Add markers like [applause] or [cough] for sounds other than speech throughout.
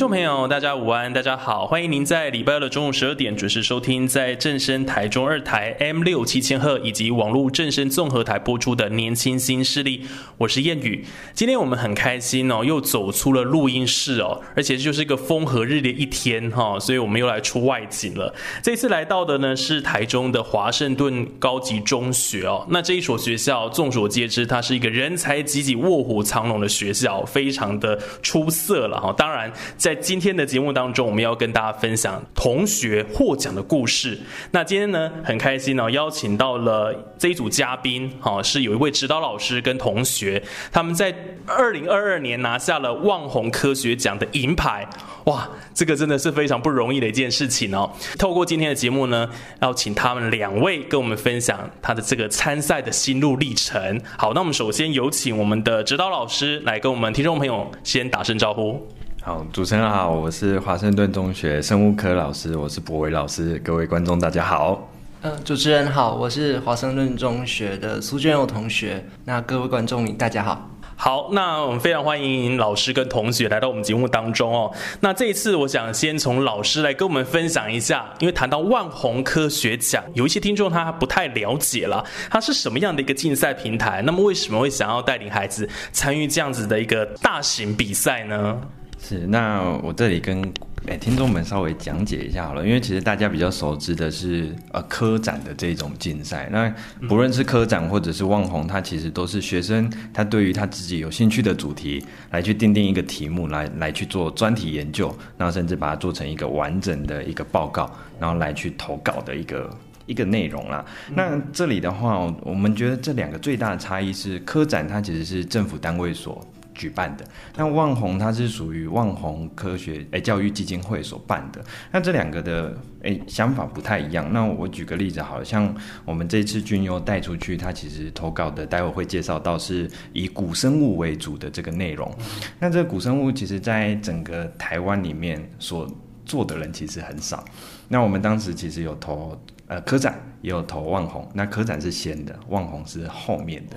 众朋友，大家午安，大家好，欢迎您在礼拜二的中午十二点准时收听，在正声台中二台 M 六七千赫以及网络正声综合台播出的《年轻新势力》，我是燕宇。今天我们很开心哦，又走出了录音室哦，而且就是一个风和日丽一天哈，所以我们又来出外景了。这次来到的呢是台中的华盛顿高级中学哦，那这一所学校众所皆知，它是一个人才济济、卧虎藏龙的学校，非常的出色了哈。当然。在在今天的节目当中，我们要跟大家分享同学获奖的故事。那今天呢，很开心呢，邀请到了这一组嘉宾，哈，是有一位指导老师跟同学，他们在二零二二年拿下了万红科学奖的银牌。哇，这个真的是非常不容易的一件事情哦。透过今天的节目呢，要请他们两位跟我们分享他的这个参赛的心路历程。好，那我们首先有请我们的指导老师来跟我们听众朋友先打声招呼。好，主持人好，我是华盛顿中学生物科老师，我是博伟老师，各位观众大家好。嗯，主持人好，我是华盛顿中学的苏娟友同学，那各位观众大家好。好，那我们非常欢迎老师跟同学来到我们节目当中哦。那这一次，我想先从老师来跟我们分享一下，因为谈到万宏科学奖，有一些听众他不太了解了，它是什么样的一个竞赛平台？那么为什么会想要带领孩子参与这样子的一个大型比赛呢？是，那我这里跟诶听众们稍微讲解一下好了，因为其实大家比较熟知的是呃科展的这种竞赛，那不论是科展或者是望红，它其实都是学生他对于他自己有兴趣的主题来去定定一个题目，来来去做专题研究，然后甚至把它做成一个完整的一个报告，然后来去投稿的一个一个内容啦。那这里的话，我们觉得这两个最大的差异是，科展它其实是政府单位所。举办的那万红它是属于万红科学诶教育基金会所办的，那这两个的诶想法不太一样。那我举个例子，好像我们这次军优带出去，它其实投稿的，待会会介绍到是以古生物为主的这个内容。那这个古生物其实在整个台湾里面所做的人其实很少。那我们当时其实有投呃科展，也有投万红，那科展是先的，万红是后面的。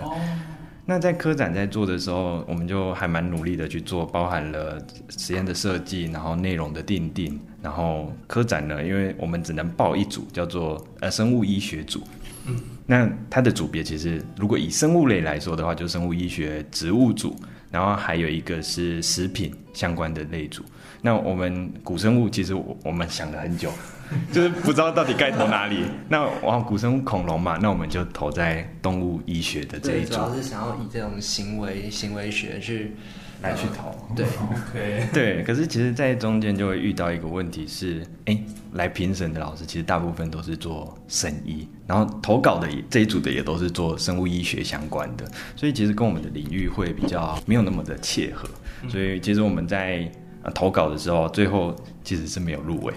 那在科展在做的时候，我们就还蛮努力的去做，包含了实验的设计，然后内容的定定，然后科展呢，因为我们只能报一组，叫做呃生物医学组。嗯，那它的组别其实如果以生物类来说的话，就生物医学植物组，然后还有一个是食品相关的类组。那我们古生物其实我我们想了很久。[laughs] 就是不知道到底该投哪里。那往古生物恐龙嘛，那我们就投在动物医学的这一组。主要是想要以这种行为行为学去来去投。对，[laughs] OK。对，可是其实，在中间就会遇到一个问题是，哎，来评审的老师其实大部分都是做生医，然后投稿的这一组的也都是做生物医学相关的，所以其实跟我们的领域会比较没有那么的切合。所以其实我们在投稿的时候，最后其实是没有入围。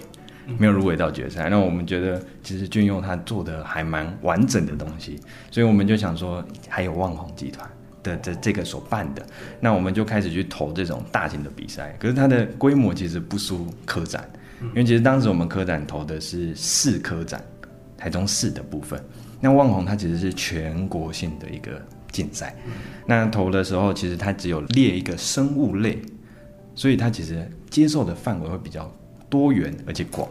没有入围到决赛，那我们觉得其实俊佑他做的还蛮完整的东西，所以我们就想说，还有旺宏集团的这这个所办的，那我们就开始去投这种大型的比赛。可是它的规模其实不输科展，因为其实当时我们科展投的是市科展，台中市的部分。那旺宏它其实是全国性的一个竞赛，那投的时候其实它只有列一个生物类，所以它其实接受的范围会比较。多元而且广，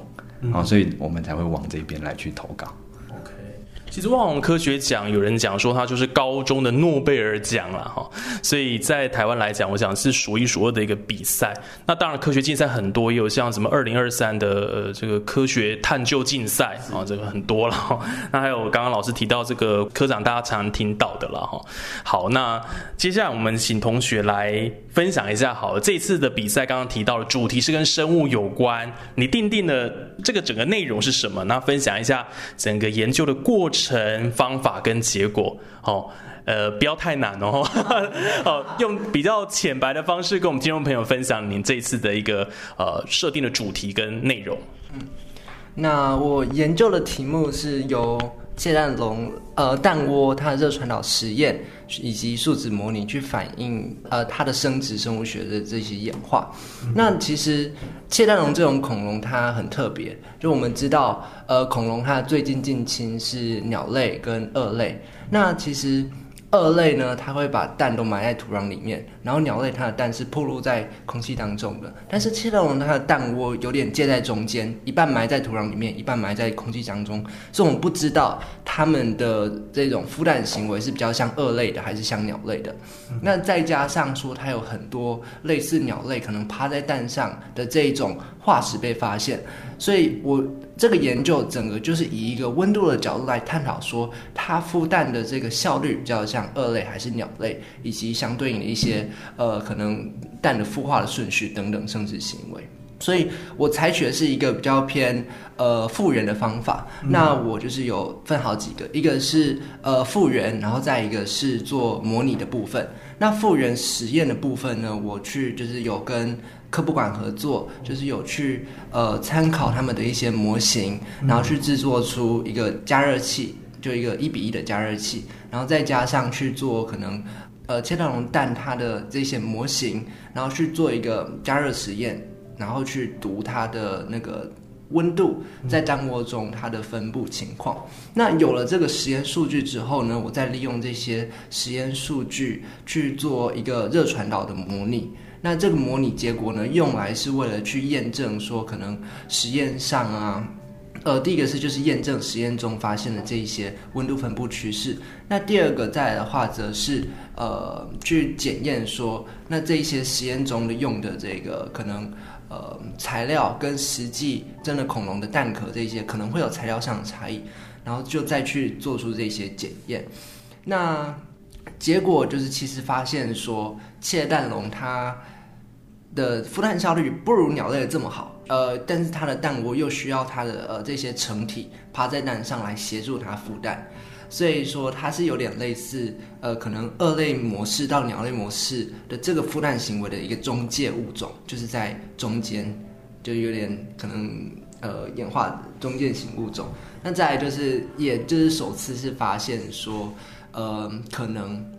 啊，所以我们才会往这边来去投稿。OK，其实万宏科学奖有人讲说它就是高中的诺贝尔奖了哈，所以在台湾来讲，我想是数一数二的一个比赛。那当然科学竞赛很多，也有像什么二零二三的呃这个科学探究竞赛啊，这个很多了哈。那还有刚刚老师提到这个科长，大家常听到的了哈。好，那接下来我们请同学来分享一下好了，这次的比赛刚刚提到的主题是跟生物有关，你定定的这个整个内容是什么？那分享一下整个研究的过程、方法跟结果。好，呃，不要太难哦。[laughs] 好，用比较浅白的方式跟我们金融朋友分享您这一次的一个呃设定的主题跟内容。嗯那我研究的题目是由窃蛋龙呃蛋窝它的热传导实验以及数值模拟去反映呃它的生殖生物学的这些演化。那其实窃蛋龙这种恐龙它很特别，就我们知道呃恐龙它最近近亲是鸟类跟鳄类，那其实。二类呢，它会把蛋都埋在土壤里面，然后鸟类它的蛋是暴露在空气当中的。但是窃蛋龙它的蛋窝有点介在中间，一半埋在土壤里面，一半埋在空气当中，所以我们不知道它们的这种孵蛋行为是比较像二类的，还是像鸟类的。那再加上说，它有很多类似鸟类可能趴在蛋上的这一种化石被发现，所以我。这个研究整个就是以一个温度的角度来探讨，说它孵蛋的这个效率比较像二类还是鸟类，以及相对应的一些呃可能蛋的孵化的顺序等等生殖行为。所以我采取的是一个比较偏呃复原的方法。那我就是有分好几个，一个是呃复原，然后再一个是做模拟的部分。那复原实验的部分呢，我去就是有跟。科普馆合作，就是有去呃参考他们的一些模型，然后去制作出一个加热器，就一个一比一的加热器，然后再加上去做可能呃切蛋龙蛋它的这些模型，然后去做一个加热实验，然后去读它的那个温度在蛋窝中它的分布情况。那有了这个实验数据之后呢，我再利用这些实验数据去做一个热传导的模拟。那这个模拟结果呢，用来是为了去验证说，可能实验上啊，呃，第一个是就是验证实验中发现的这一些温度分布趋势。那第二个再来的话，则是呃，去检验说，那这一些实验中的用的这个可能呃材料跟实际真的恐龙的蛋壳这些可能会有材料上的差异，然后就再去做出这些检验。那结果就是其实发现说，窃蛋龙它。的孵蛋效率不如鸟类的这么好，呃，但是它的蛋窝又需要它的呃这些成体趴在蛋上来协助它孵蛋，所以说它是有点类似呃可能二类模式到鸟类模式的这个孵蛋行为的一个中介物种，就是在中间就有点可能呃演化中间型物种。那再来就是，也就是首次是发现说，呃，可能。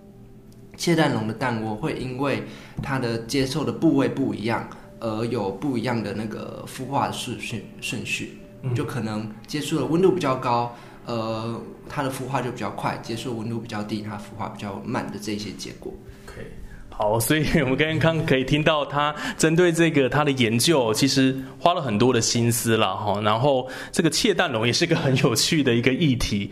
窃蛋龙的蛋窝会因为它的接受的部位不一样，而有不一样的那个孵化顺序顺序，就可能接触的温度比较高，呃，它的孵化就比较快；接触温度比较低，它孵化比较慢的这些结果。OK，好，所以我们刚刚可以听到他针对这个他的研究，其实花了很多的心思了哈。然后这个窃蛋龙也是个很有趣的一个议题，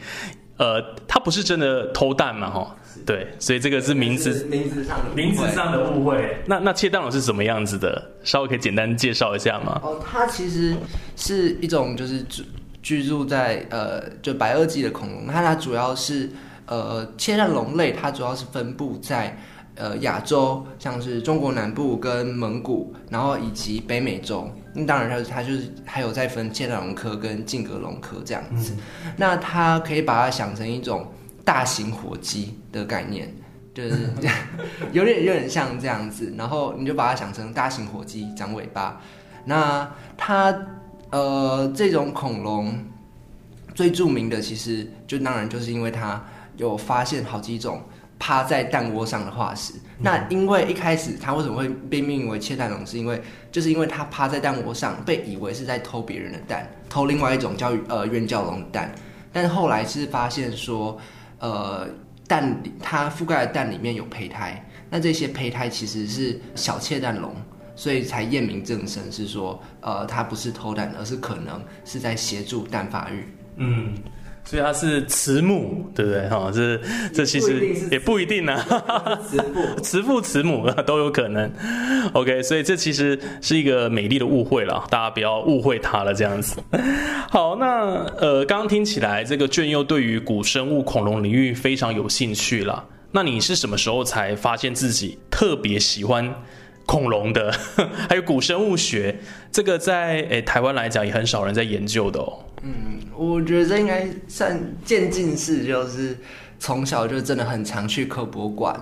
呃，它不是真的偷蛋嘛哈。对，所以这个是名字名字上的名字上的误会。那那切蛋龙是什么样子的？稍微可以简单介绍一下吗？哦，它其实是一种就是居居住在呃就白垩纪的恐龙。它它主要是呃切蛋龙类，它主要是分布在呃亚洲，像是中国南部跟蒙古，然后以及北美洲。那当然它它就是还有在分切蛋龙科跟近格龙科这样子。那它可以把它想成一种。大型火鸡的概念，就是 [laughs] 有点有点像这样子，然后你就把它想成大型火鸡长尾巴。那它呃这种恐龙最著名的，其实就当然就是因为它有发现好几种趴在蛋窝上的化石。那因为一开始它为什么会被命名为窃蛋龙，是因为就是因为它趴在蛋窝上，被以为是在偷别人的蛋，偷另外一种叫呃冤角龙的蛋。但是后来是发现说。呃，蛋它覆盖的蛋里面有胚胎，那这些胚胎其实是小窃蛋龙，所以才验明正身，是说，呃，它不是偷蛋，而是可能是在协助蛋发育。嗯，所以它是慈母，对不对？哈，这这其实也不一定呢，慈父 [laughs] 慈父慈母 [laughs] 都有可能。OK，所以这其实是一个美丽的误会了，大家不要误会它了，这样子。好，那呃，刚刚听起来这个卷又对于古生物恐龙领域非常有兴趣了。那你是什么时候才发现自己特别喜欢恐龙的？[laughs] 还有古生物学，这个在诶台湾来讲也很少人在研究的哦。嗯，我觉得这应该算渐进式，就是从小就真的很常去科博馆，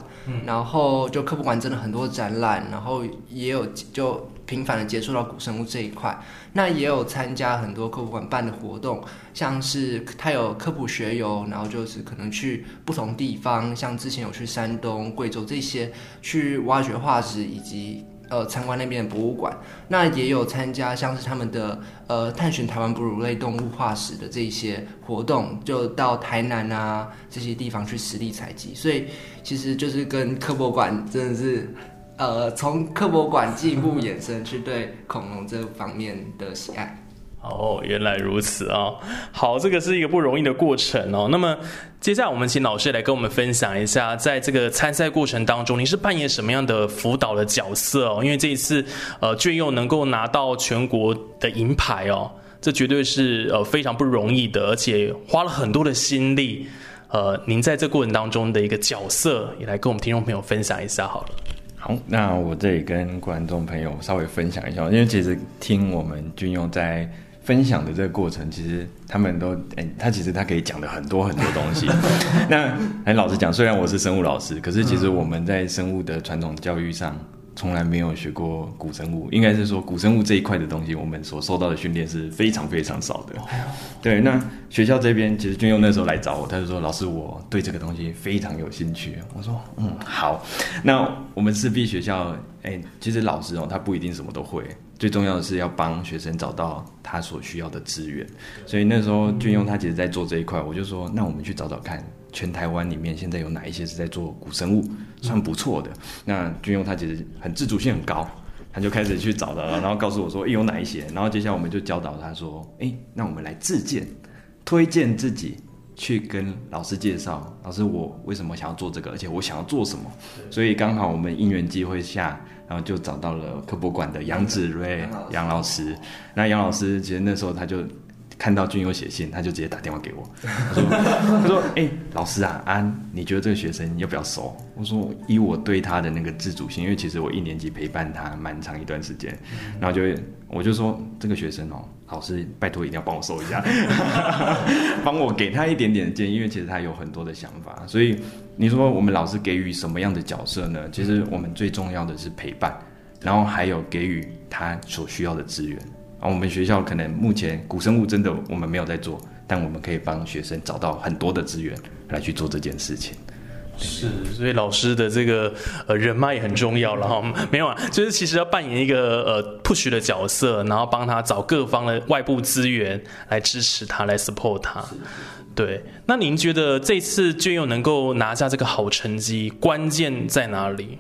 然后就科博馆真的很多展览，然后也有就频繁的接触到古生物这一块。那也有参加很多科博馆办的活动，像是它有科普学游，然后就是可能去不同地方，像之前有去山东、贵州这些去挖掘化石以及。呃，参观那边的博物馆，那也有参加像是他们的呃探寻台湾哺乳类动物化石的这些活动，就到台南啊这些地方去实地采集，所以其实就是跟科博馆真的是呃从科博馆进一步衍生去对恐龙这方面的喜爱。哦，原来如此啊！好，这个是一个不容易的过程哦。那么，接下来我们请老师来跟我们分享一下，在这个参赛过程当中，你是扮演什么样的辅导的角色哦？因为这一次，呃，俊佑能够拿到全国的银牌哦，这绝对是呃非常不容易的，而且花了很多的心力。呃，您在这过程当中的一个角色，也来跟我们听众朋友分享一下好了。好，那我这里跟观众朋友稍微分享一下，因为其实听我们军用在。分享的这个过程，其实他们都哎，他其实他可以讲的很多很多东西。[laughs] 那哎，老实讲，虽然我是生物老师，可是其实我们在生物的传统教育上。从来没有学过古生物，应该是说古生物这一块的东西，我们所受到的训练是非常非常少的。对，那学校这边其实军用那时候来找我，他就说：“老师，我对这个东西非常有兴趣。”我说：“嗯，好。”那我们势必学校，哎，其实老师哦，他不一定什么都会，最重要的是要帮学生找到他所需要的资源。所以那时候军用他其实在做这一块，我就说：“那我们去找找看。”全台湾里面现在有哪一些是在做古生物，算不错的。那军用他其实很自主性很高，他就开始去找了，然后告诉我说，诶，有哪一些？然后接下来我们就教导他说，诶，那我们来自荐，推荐自己去跟老师介绍，老师我为什么想要做这个，而且我想要做什么。所以刚好我们因缘机会下，然后就找到了科博馆的杨子睿杨老师。那杨老师其实那时候他就。看到君友写信，他就直接打电话给我，他说：“ [laughs] 他说，哎，老师啊，安，你觉得这个学生要不要收？”我说：“以我对他的那个自主性，因为其实我一年级陪伴他蛮长一段时间，然后就我就说这个学生哦，老师拜托一定要帮我收一下，[laughs] 帮我给他一点点的建议，因为其实他有很多的想法。所以你说我们老师给予什么样的角色呢？其实我们最重要的是陪伴，然后还有给予他所需要的资源。”啊，我们学校可能目前古生物真的我们没有在做，但我们可以帮学生找到很多的资源来去做这件事情。是，所以老师的这个呃人脉也很重要了哈。没有啊，就是其实要扮演一个呃 push 的角色，然后帮他找各方的外部资源来支持他，来 support 他。对，那您觉得这次卷佑能够拿下这个好成绩，关键在哪里？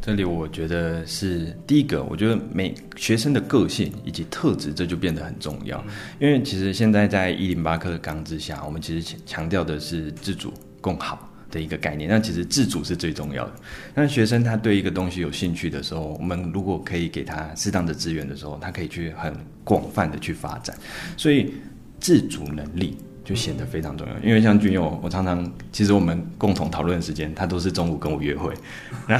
这里我觉得是第一个，我觉得每学生的个性以及特质，这就变得很重要。因为其实现在在一零八课的纲之下，我们其实强调的是自主共好的一个概念。那其实自主是最重要的。那学生他对一个东西有兴趣的时候，我们如果可以给他适当的资源的时候，他可以去很广泛的去发展。所以自主能力。就显得非常重要，因为像君佑，我常常其实我们共同讨论的时间，他都是中午跟我约会。[laughs] 那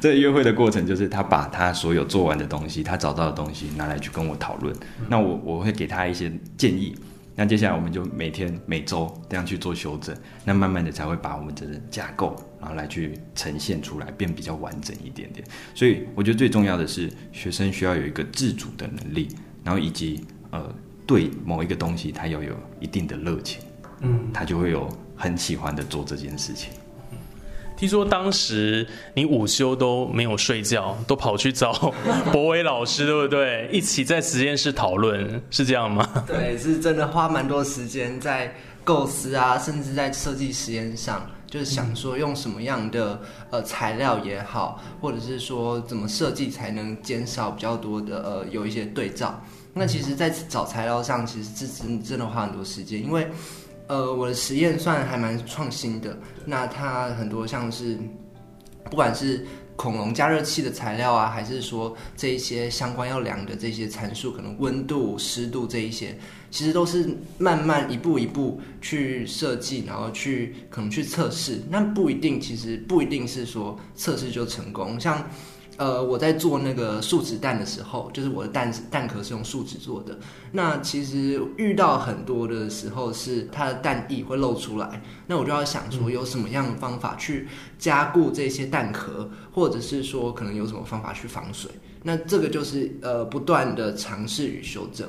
这约会的过程，就是他把他所有做完的东西，他找到的东西拿来去跟我讨论。那我我会给他一些建议。那接下来我们就每天每周这样去做修正。那慢慢的才会把我们的架构，然后来去呈现出来，变比较完整一点点。所以我觉得最重要的是，学生需要有一个自主的能力，然后以及呃。对某一个东西，他要有一定的热情，嗯，他就会有很喜欢的做这件事情。听说当时你午休都没有睡觉，都跑去找 [laughs] 博伟老师，对不对？一起在实验室讨论，是这样吗？对，是真的花蛮多时间在构思啊，甚至在设计实验上，就是想说用什么样的呃材料也好，或者是说怎么设计才能减少比较多的呃有一些对照。那其实，在找材料上，其实是真真的花很多时间，因为，呃，我的实验算还蛮创新的。那它很多像是，不管是恐龙加热器的材料啊，还是说这一些相关要量的这些参数，可能温度、湿度这一些，其实都是慢慢一步一步去设计，然后去可能去测试。那不一定，其实不一定是说测试就成功。像呃，我在做那个树脂蛋的时候，就是我的蛋蛋壳是用树脂做的。那其实遇到很多的时候是它的蛋液会露出来，那我就要想说有什么样的方法去加固这些蛋壳，或者是说可能有什么方法去防水。那这个就是呃不断的尝试与修正。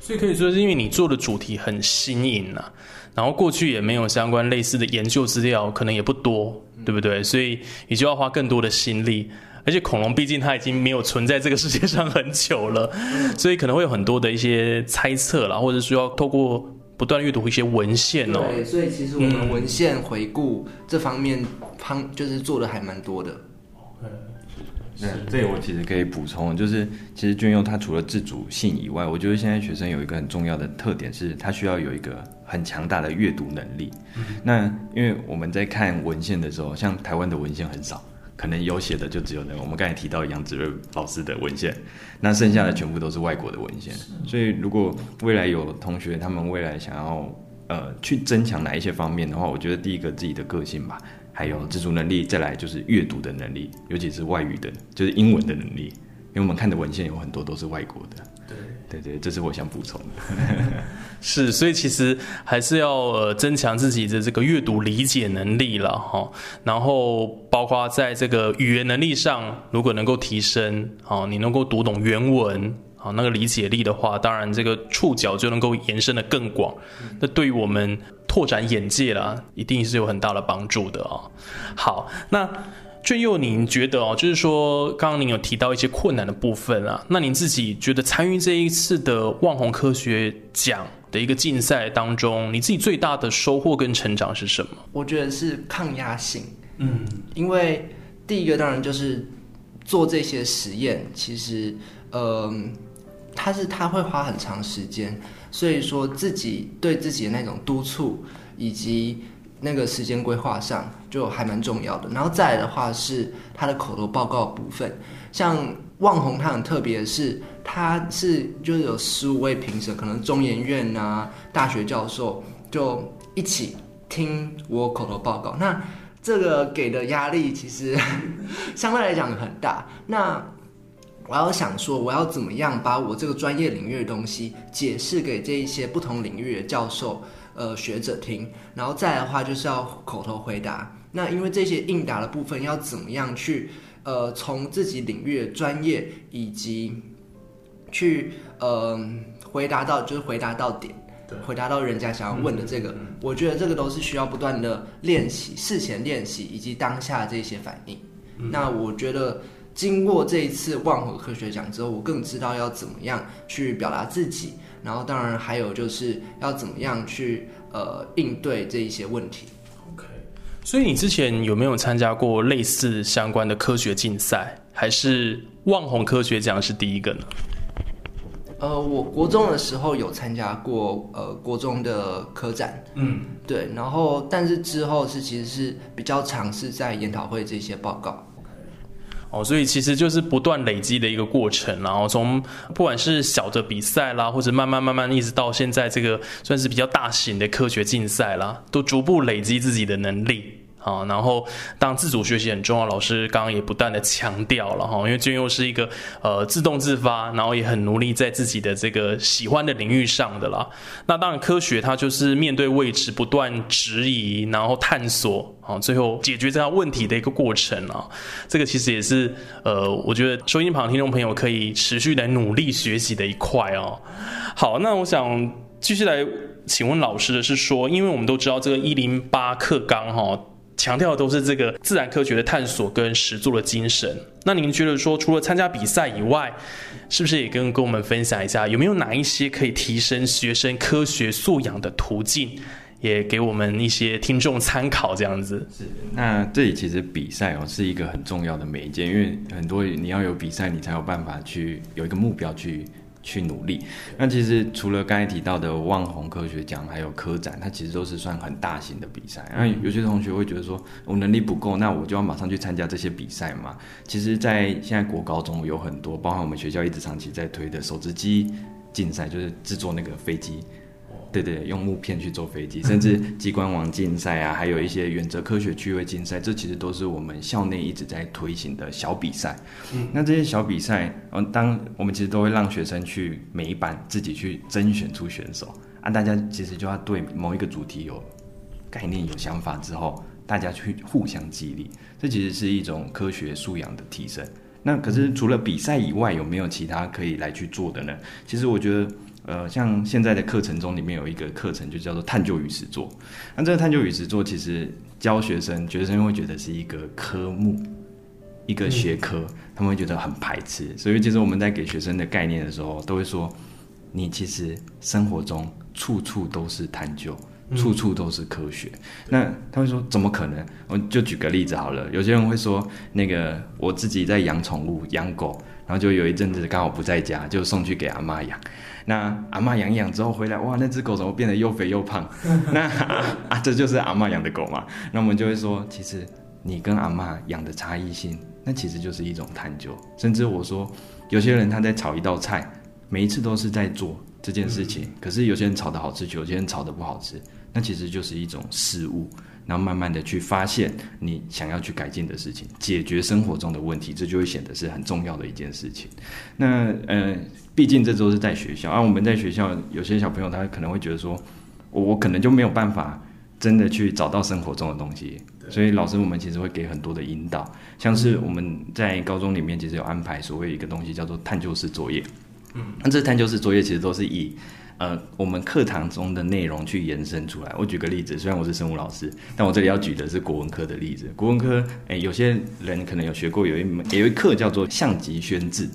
所以可以说是因为你做的主题很新颖啊，然后过去也没有相关类似的研究资料，可能也不多，对不对？所以你就要花更多的心力。而且恐龙毕竟它已经没有存在这个世界上很久了，所以可能会有很多的一些猜测啦，或者说要透过不断阅读一些文献哦。对，所以其实我们文献回顾这方面方就是做的还蛮多的。那这我其实可以补充，就是其实军用它除了自主性以外，我觉得现在学生有一个很重要的特点是，他需要有一个很强大的阅读能力。那因为我们在看文献的时候，像台湾的文献很少。可能有写的就只有那个我们刚才提到杨子睿老师的文献，那剩下的全部都是外国的文献。所以如果未来有同学他们未来想要呃去增强哪一些方面的话，我觉得第一个自己的个性吧，还有自主能力，再来就是阅读的能力，尤其是外语的，就是英文的能力，因为我们看的文献有很多都是外国的。对对，这是我想补充的。[laughs] 是，所以其实还是要呃增强自己的这个阅读理解能力了哈。然后包括在这个语言能力上，如果能够提升，好，你能够读懂原文，好，那个理解力的话，当然这个触角就能够延伸的更广。那对于我们拓展眼界啦，一定是有很大的帮助的啊。好，那。俊佑，您觉得哦，就是说，刚刚您有提到一些困难的部分啊，那您自己觉得参与这一次的万红科学奖的一个竞赛当中，你自己最大的收获跟成长是什么？我觉得是抗压性，嗯，因为第一个当然就是做这些实验，其实，嗯，它是它会花很长时间，所以说自己对自己的那种督促以及。那个时间规划上就还蛮重要的，然后再来的话是他的口头报告部分，像望红他很特别，是他是就是有十五位评审，可能中研院啊大学教授就一起听我口头报告，那这个给的压力其实 [laughs] 相对来讲很大。那我要想说，我要怎么样把我这个专业领域的东西解释给这一些不同领域的教授。呃，学者听，然后再的话就是要口头回答。那因为这些应答的部分要怎么样去呃，从自己领域的专业以及去呃回答到就是回答到点，回答到人家想要问的这个，我觉得这个都是需要不断的练习，事前练习以及当下这些反应。那我觉得经过这一次万火科学奖之后，我更知道要怎么样去表达自己。然后，当然还有就是要怎么样去呃应对这一些问题。OK，所以你之前有没有参加过类似相关的科学竞赛？还是望红科学奖是第一个呢？呃，我国中的时候有参加过呃国中的科展，嗯，对，然后但是之后是其实是比较尝试在研讨会这些报告。哦，所以其实就是不断累积的一个过程，然后从不管是小的比赛啦，或者慢慢慢慢一直到现在这个算是比较大型的科学竞赛啦，都逐步累积自己的能力。啊，然后当自主学习很重要，老师刚刚也不断的强调了哈，因为君佑是一个呃自动自发，然后也很努力在自己的这个喜欢的领域上的啦。那当然科学它就是面对未知不断质疑，然后探索啊，最后解决这样问题的一个过程啊。这个其实也是呃，我觉得收音旁听众朋友可以持续来努力学习的一块哦。好，那我想继续来请问老师的是说，因为我们都知道这个一零八课纲哈。强调的都是这个自然科学的探索跟实作的精神。那您觉得说，除了参加比赛以外，是不是也跟跟我们分享一下，有没有哪一些可以提升学生科学素养的途径，也给我们一些听众参考？这样子是。那这里其实比赛哦是一个很重要的媒介，因为很多你要有比赛，你才有办法去有一个目标去去努力。那其实除了刚才提到的望红科学奖，还有科展，它其实都是算很大型的比赛。那有些同学会觉得说，我能力不够，那我就要马上去参加这些比赛嘛？其实，在现在国高中有很多，包含我们学校一直长期在推的手织机竞赛，就是制作那个飞机。对对，用木片去做飞机，甚至机关王竞赛啊，还有一些原则科学趣味竞赛，这其实都是我们校内一直在推行的小比赛。嗯，那这些小比赛，嗯，当我们其实都会让学生去每一班自己去甄选出选手啊，大家其实就要对某一个主题有概念、有想法之后，大家去互相激励，这其实是一种科学素养的提升。那可是除了比赛以外，有没有其他可以来去做的呢？其实我觉得。呃，像现在的课程中里面有一个课程就叫做探究与实作。那这个探究与实作其实教学生，学生会觉得是一个科目，一个学科，他们会觉得很排斥。所以其实我们在给学生的概念的时候，都会说，你其实生活中处处都是探究，处处都是科学。那他会说怎么可能？我就举个例子好了。有些人会说，那个我自己在养宠物，养狗，然后就有一阵子刚好不在家，就送去给阿妈养。那阿妈养养之后回来，哇，那只狗怎么变得又肥又胖？[laughs] 那啊，这就是阿妈养的狗嘛？那我们就会说，其实你跟阿妈养的差异性，那其实就是一种探究。甚至我说，有些人他在炒一道菜，每一次都是在做这件事情，可是有些人炒的好吃，有些人炒的不好吃，那其实就是一种失误。然后慢慢的去发现你想要去改进的事情，解决生活中的问题，这就会显得是很重要的一件事情。那呃，毕竟这都是在学校，而我们在学校有些小朋友他可能会觉得说，我我可能就没有办法真的去找到生活中的东西，所以老师我们其实会给很多的引导，像是我们在高中里面其实有安排所谓一个东西叫做探究式作业，嗯，那这探究式作业其实都是以。呃，我们课堂中的内容去延伸出来。我举个例子，虽然我是生物老师，但我这里要举的是国文科的例子。国文科，哎，有些人可能有学过，有一门有一课叫做象集宣字。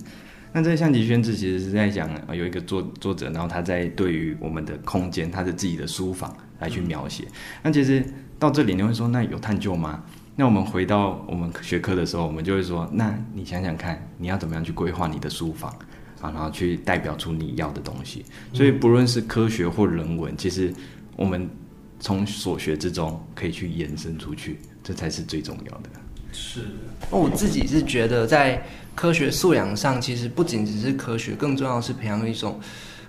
那这个象集宣字其实是在讲，有一个作作者，然后他在对于我们的空间，他的自己的书房来去描写。那其实到这里你会说，那有探究吗？那我们回到我们学科的时候，我们就会说，那你想想看，你要怎么样去规划你的书房？啊，然后去代表出你要的东西，所以不论是科学或人文，其实我们从所学之中可以去延伸出去，这才是最重要的。是，那我自己是觉得，在科学素养上，其实不仅只是科学，更重要是培养一种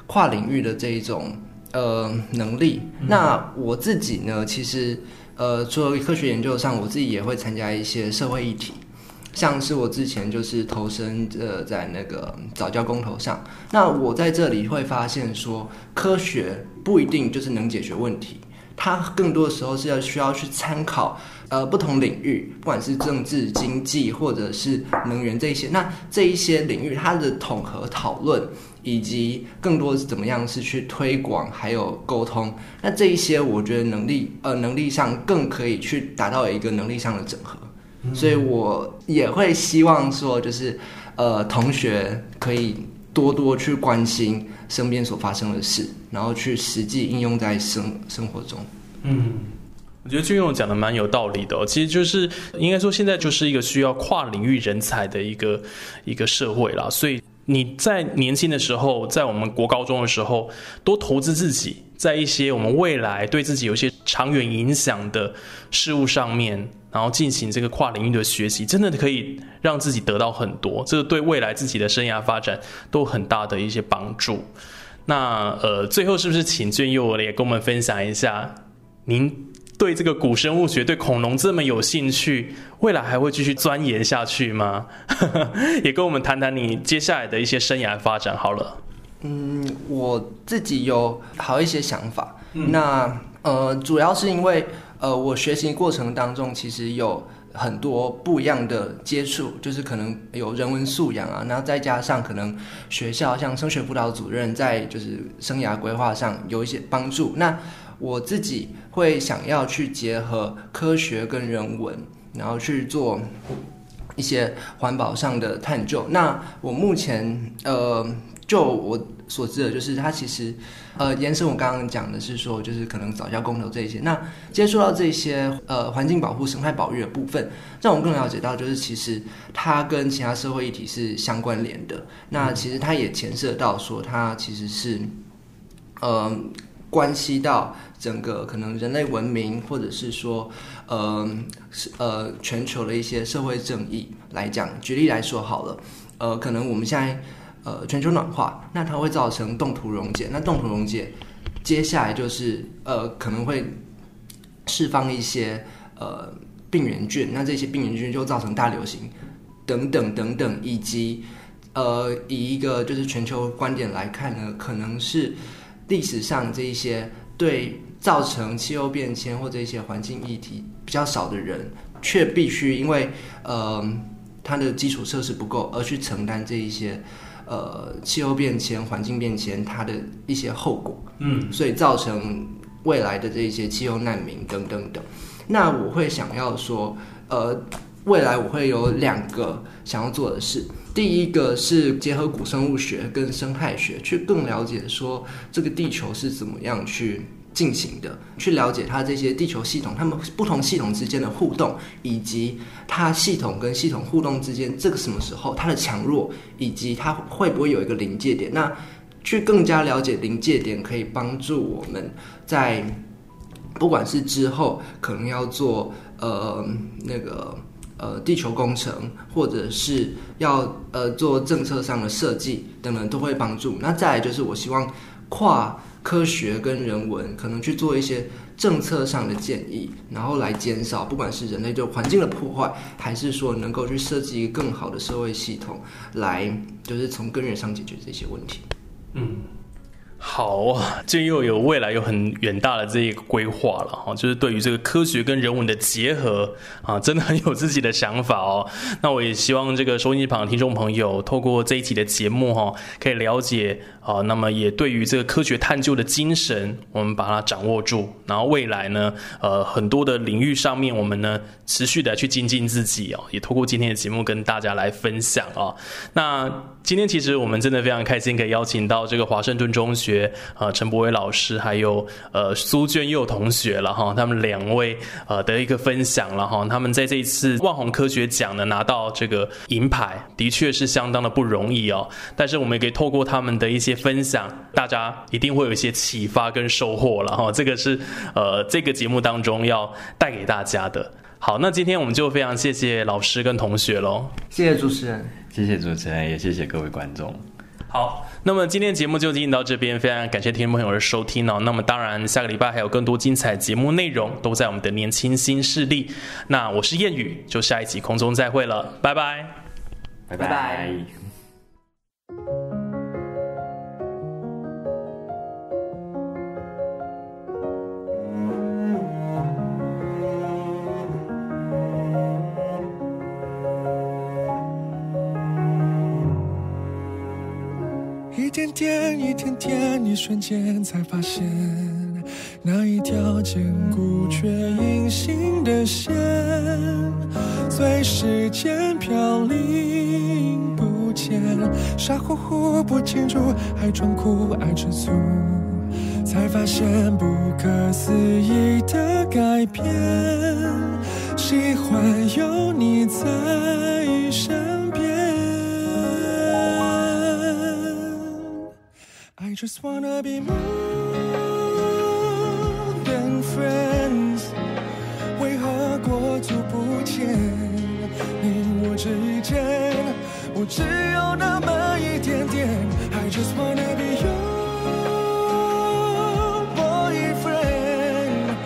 跨领域的这一种呃能力。那我自己呢，其实呃，除了科学研究上，我自己也会参加一些社会议题。像是我之前就是投身呃在那个早教公头上，那我在这里会发现说，科学不一定就是能解决问题，它更多的时候是要需要去参考呃不同领域，不管是政治、经济或者是能源这一些，那这一些领域它的统合讨论，以及更多是怎么样是去推广还有沟通，那这一些我觉得能力呃能力上更可以去达到一个能力上的整合。所以我也会希望说，就是呃，同学可以多多去关心身边所发生的事，然后去实际应用在生生活中。嗯，我觉得俊勇讲的蛮有道理的。其实就是应该说，现在就是一个需要跨领域人才的一个一个社会啦。所以你在年轻的时候，在我们国高中的时候，多投资自己，在一些我们未来对自己有些长远影响的事物上面。然后进行这个跨领域的学习，真的可以让自己得到很多，这个对未来自己的生涯发展都很大的一些帮助。那呃，最后是不是请俊佑也跟我们分享一下，您对这个古生物学、对恐龙这么有兴趣，未来还会继续钻研下去吗？[laughs] 也跟我们谈谈你接下来的一些生涯发展好了。嗯，我自己有好一些想法。那呃，主要是因为。呃，我学习过程当中其实有很多不一样的接触，就是可能有人文素养啊，然后再加上可能学校像升学辅导主任在就是生涯规划上有一些帮助。那我自己会想要去结合科学跟人文，然后去做一些环保上的探究。那我目前呃，就我所知的，就是它其实呃，延伸我刚刚讲的是说，就是可能早教公投这一些，那接触到这些呃环境保护、生态保育的部分，让我们更了解到，就是其实它跟其他社会议题是相关联的。那其实它也牵涉到说，它其实是呃。关系到整个可能人类文明，或者是说，呃，是呃全球的一些社会正义来讲，举例来说好了，呃，可能我们现在呃全球暖化，那它会造成冻土溶解，那冻土溶解，接下来就是呃可能会释放一些呃病原菌，那这些病原菌就造成大流行，等等等等，以及呃以一个就是全球观点来看呢，可能是。历史上这一些对造成气候变迁或者一些环境议题比较少的人，却必须因为呃他的基础设施不够而去承担这一些呃气候变迁、环境变迁它的一些后果，嗯，所以造成未来的这些气候难民等等等。那我会想要说，呃，未来我会有两个想要做的事。第一个是结合古生物学跟生态学，去更了解说这个地球是怎么样去进行的，去了解它这些地球系统，它们不同系统之间的互动，以及它系统跟系统互动之间这个什么时候它的强弱，以及它会不会有一个临界点。那去更加了解临界点，可以帮助我们在不管是之后可能要做呃那个。呃，地球工程或者是要呃做政策上的设计等等都会帮助。那再来就是我希望跨科学跟人文，可能去做一些政策上的建议，然后来减少不管是人类对环境的破坏，还是说能够去设计一个更好的社会系统，来就是从根源上解决这些问题。嗯。好啊，这又有未来有很远大的这一个规划了哈，就是对于这个科学跟人文的结合啊，真的很有自己的想法哦。[laughs] 那我也希望这个收音机旁的听众朋友，透过这一期的节目哈，可以了解啊，那么也对于这个科学探究的精神，我们把它掌握住，然后未来呢，呃，很多的领域上面，我们呢持续的去精进自己哦，也透过今天的节目跟大家来分享啊。那今天其实我们真的非常开心，可以邀请到这个华盛顿中学。呃陈博伟老师还有呃苏娟佑同学了哈，他们两位呃的一个分享了哈，他们在这一次万宏科学奖呢拿到这个银牌，的确是相当的不容易哦。但是我们也可以透过他们的一些分享，大家一定会有一些启发跟收获了哈。这个是呃这个节目当中要带给大家的。好，那今天我们就非常谢谢老师跟同学喽，谢谢主持人，谢谢主持人，也谢谢各位观众。好，那么今天节目就进行到这边，非常感谢听众朋友的收听哦。那么当然，下个礼拜还有更多精彩节目内容都在我们的年轻新势力。那我是谚语，就下一集空中再会了，拜拜，拜拜。一一瞬间，才发现那一条坚固却隐形的线，随时间飘零不见。傻乎乎不清楚，爱装酷，爱吃醋，才发现不可思议的改变。喜欢有你在身。Just wanna be more than friends。为何过足不前？你我之间，我只有那么一点点。I just wanna be your boyfriend，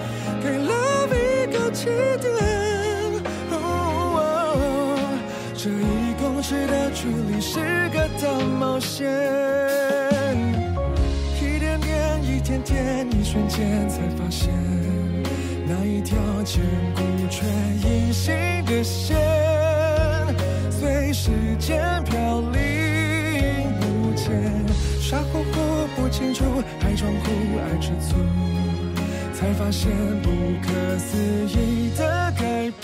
给 love 一个起点。这一公尺的距离是个大冒险。一瞬间才发现，那一条坚固却隐形的线，随时间飘零不见。傻乎乎不清楚，还装酷爱吃醋，才发现不可思议的改变。